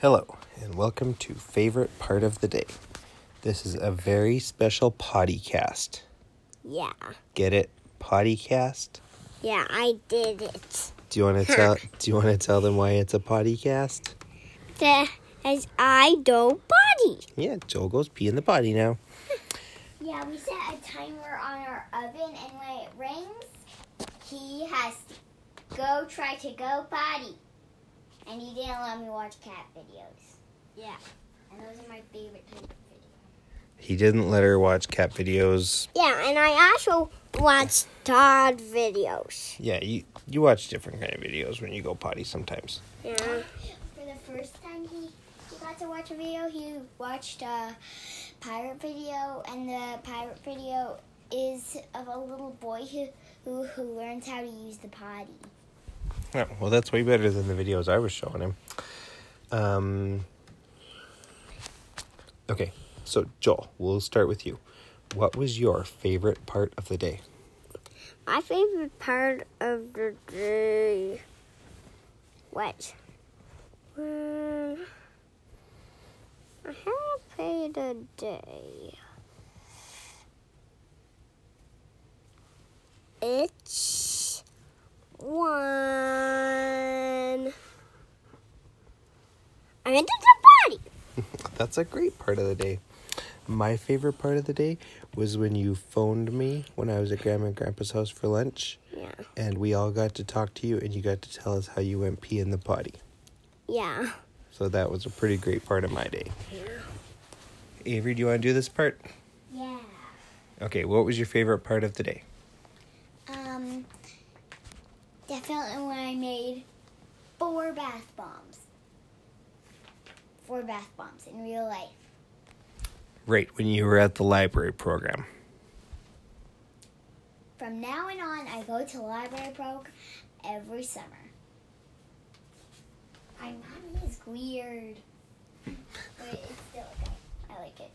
Hello, and welcome to Favorite Part of the Day. This is a very special potty cast. Yeah. Get it? Potty cast? Yeah, I did it. Do you want to tell do you want to tell them why it's a podcast? As I do potty. Yeah, Joel goes pee in the potty now. Yeah, we set a timer on our oven, and when it rings, he has to go try to go potty. And he didn't let me watch cat videos. Yeah. And those are my favorite type of videos. He didn't let her watch cat videos. Yeah, and I also watch Todd videos. Yeah, you you watch different kind of videos when you go potty sometimes. Yeah. For the first time he, he got to watch a video, he watched a pirate video, and the pirate video is of a little boy who, who, who learns how to use the potty. Oh, well, that's way better than the videos I was showing him. Um. Okay, so Joel, we'll start with you. What was your favorite part of the day? My favorite part of the day was when I haven't played a day. It's one. I went to the party. That's a great part of the day. My favorite part of the day was when you phoned me when I was at Grandma and Grandpa's house for lunch, Yeah. and we all got to talk to you, and you got to tell us how you went pee in the potty. Yeah. So that was a pretty great part of my day. Avery, do you want to do this part? Yeah. Okay, what was your favorite part of the day? In real life. Right, when you were at the library program. From now and on, I go to library program every summer. My mommy is weird, but it's still okay. I like it.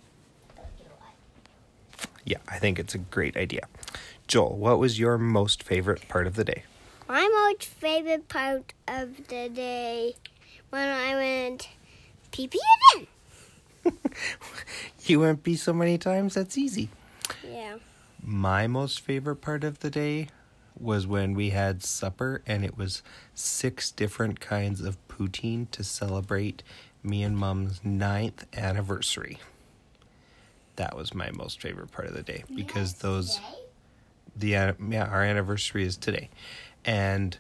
I like it a lot. Yeah, I think it's a great idea. Joel, what was your most favorite part of the day? My most favorite part of the day when I went pee pee. You went pee so many times, that's easy. Yeah. My most favorite part of the day was when we had supper and it was six different kinds of poutine to celebrate me and mom's ninth anniversary. That was my most favorite part of the day because Yes, those today? the yeah our anniversary is today and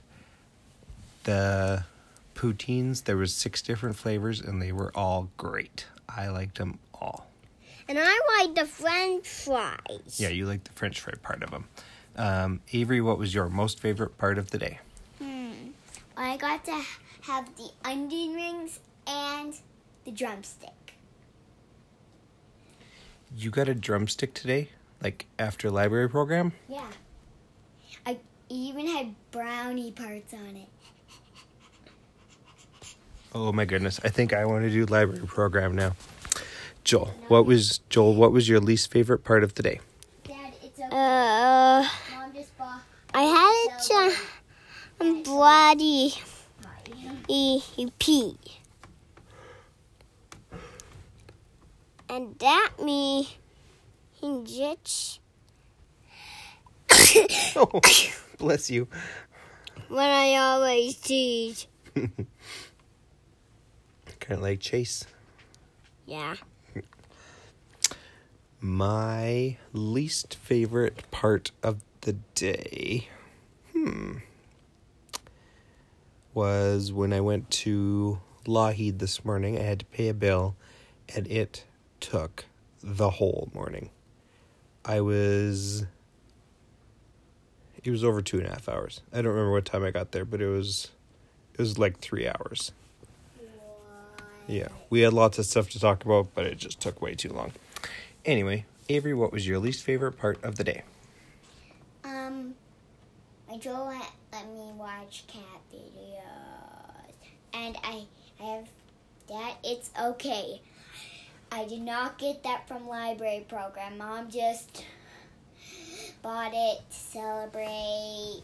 the poutines there was six different flavors and they were all great i liked them all And I like the french fries. yeah you liked the french fry part of them um, avery what was your most favorite part of the day Hmm. I got to have the onion rings and the drumstick. you got a drumstick today like after library program Yeah. I even had brownie parts on it. Oh my goodness. I think i want to do library program now. Joel what was joel what was your least favorite part of the day? Dad, it's okay. Uh, Mom just bought I had it uh, bloody e, e pee. And that me he just oh bless you. When I always tease. kind of like chase Yeah. My least favorite part of the day, hmm, was when I went to Lougheed this morning. I had to pay a bill, and it took the whole morning. I was. It was over two and a half hours. I don't remember what time I got there, but it was, it was like three hours. Yeah, we had lots of stuff to talk about, but it just took way too long. Anyway, Avery, what was your least favorite part of the day? Um, my Joel let, let me watch cat videos, and I, I have that. It's okay. I did not get that from library program. Mom just bought it to celebrate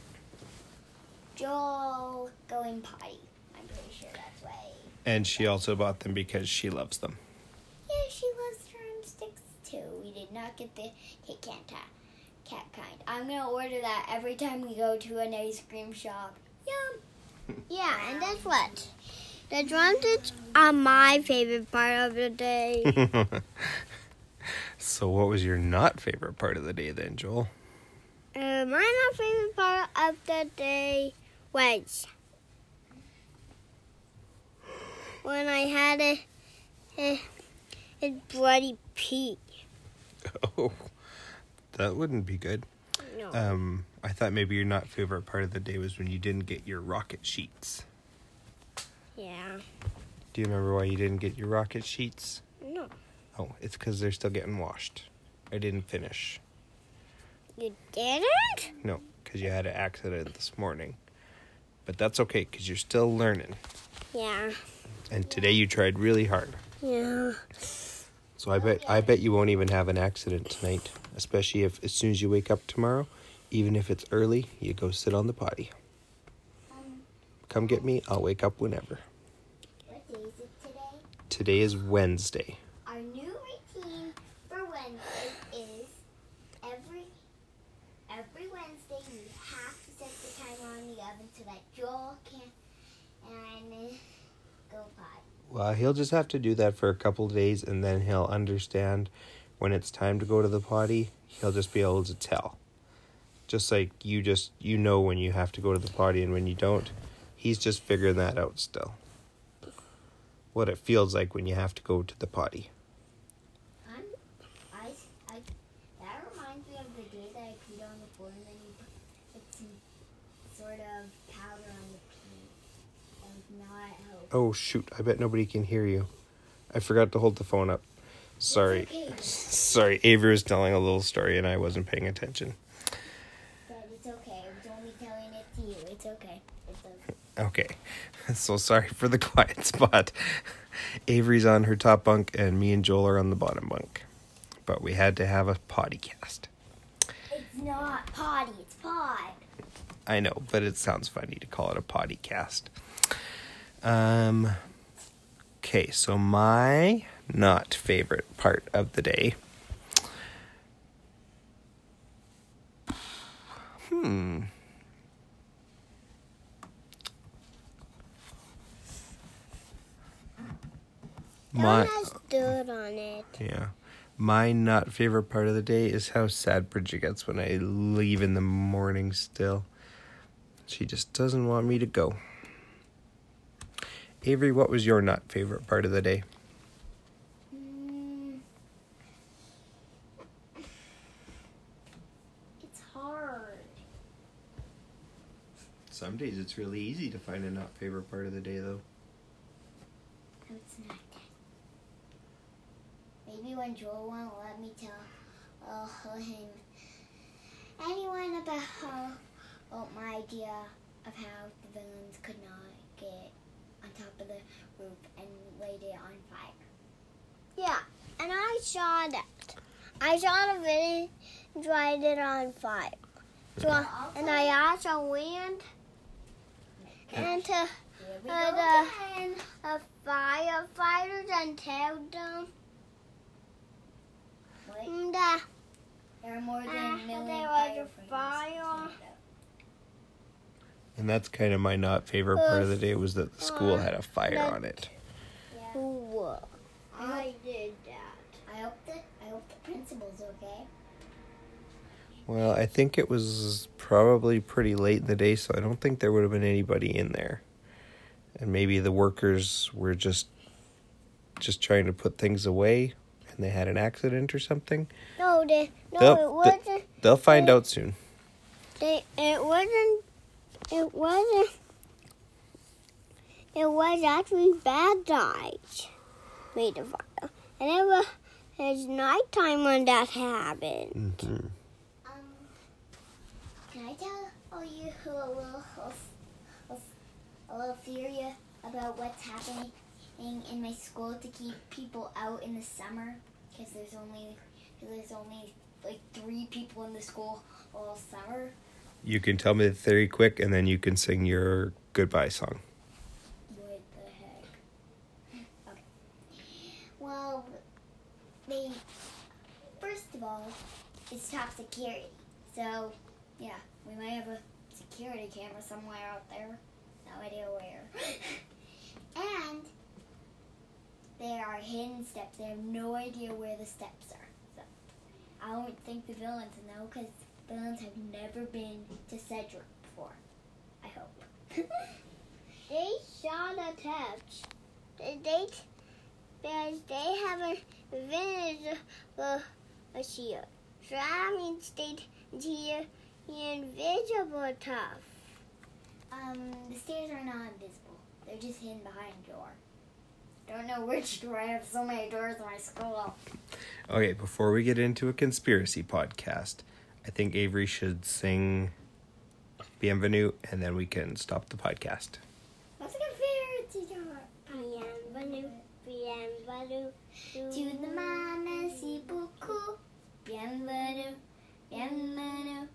Joel going potty. I'm pretty sure that's why And she also bought them because she loves them. Yeah, she loves drumsticks too. We did not get the Kit Kat cat kind. I'm gonna order that every time we go to an ice cream shop. Yum. Yeah, and guess what? The drumsticks are my favorite part of the day. so, what was your not favorite part of the day then, Joel? Uh, my not favorite part of the day was when I had a, a, a bloody pee. Oh, that wouldn't be good. No. Um, I thought maybe your not favorite part of the day was when you didn't get your rocket sheets. yeah. Do you remember why you didn't get your rocket sheets? No. Oh, it's because they're still getting washed. I didn't finish. You didn't? No, because you had an accident this morning. But that's okay because you're still learning. Yeah. And today you tried really hard. Yeah. So I bet I bet you won't even have an accident tonight, especially if as soon as you wake up tomorrow, even if it's early, you go sit on the potty. Come get me. I'll wake up whenever. what day is it today? Today is Wednesday. Our new routine for Wednesday is every every Wednesday we have to set the timer on the oven so that Joel can and uh, go Well, he'll just have to do that for a couple of days and then he'll understand when it's time to go to the potty. He'll just be able to tell. Just like you just you know when you have to go to the potty and when you don't. He's just figuring that out still. What it feels like when you have to go to the potty. I'm, I, I, that reminds me of the day that I peed on the floor and then you some sort of powder on the pee. That was not helpful. Oh shoot, I bet nobody can hear you. I forgot to hold the phone up. Sorry. okay. Sorry, Avery was telling a little story and I wasn't paying attention. But it's okay. I was only telling it to you. It's okay. It's okay. Okay. So sorry for the quiet spot. Avery's on her top bunk and me and Joel are on the bottom bunk. But we had to have a potty cast. It's not potty. It's pod. I know, but it sounds funny to call it a potty cast. Um Okay, so my not favorite part of the day. Hmm. My on it. yeah. My not favorite part of the day is how sad Bridget gets when I leave in the morning still. She just doesn't want me to go. Avery, what was your not favorite part of the day? Mm. It's hard. Some days it's really easy to find a not favorite part of the day though. No, it's not. Maybe when Joel won't let me tell uh, him anyone about how well, my idea of how the villains could not get on top of the roof and laid it on fire. Yeah, and I saw that. I saw the video dried it on fire. So, and I also went into Here we Uh, the- again. the firefighters and told them Wait, that there are more than Uh, a million there was a fire. Canada. And that's kind of my not favorite part of the day was that the school had a fire on it. Yeah. who I did that. I hope the I hope the principal's okay. Well, I think it was probably pretty late in the day, so I don't think there would have been anybody in there. And maybe the workers were just just trying to put things away and they had an accident or something. No, they, no, They'll- it wasn't. They'll find out soon. They, it wasn't. It wasn't. It was actually bad guys made the fire, and it was it's nighttime when that happened. hmm Um, can I tell all you who a little, a, a little theory about what's happening in my school to keep people out in the summer? Because there's only there's only like three people in the school all summer. You can tell me the theory quick, and then you can sing your goodbye song. What the heck? Well, they first of all, it's top security, so yeah, we might have a security camera somewhere out there. No idea where. and there are hidden steps. They have no idea where the steps are. So I don't think the villains know because villains have never been to Cedric before. I hope. They saw the test. They, they because they haven't visited the a shield. So that means they hear the invisible stuff. Um, the stairs are not invisible. They're just hidden behind a door. Don't know which door. I have so many doors in my school. Okay, before we get into a conspiracy podcast, I think Avery should sing Bienvenue and then we can stop the podcast. A conspiracy door? Bienvenue, bienvenue To the merci beaucoup. Bienvenue, bienvenue,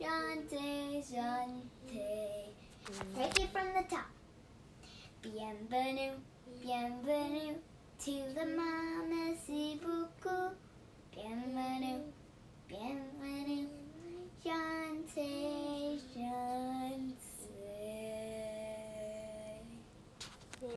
Jante, Jante. Take it from the top. Bienvenue, bienvenue to the merci beaucoup. Bienvenue, Again, my name, Shantae, Shantae.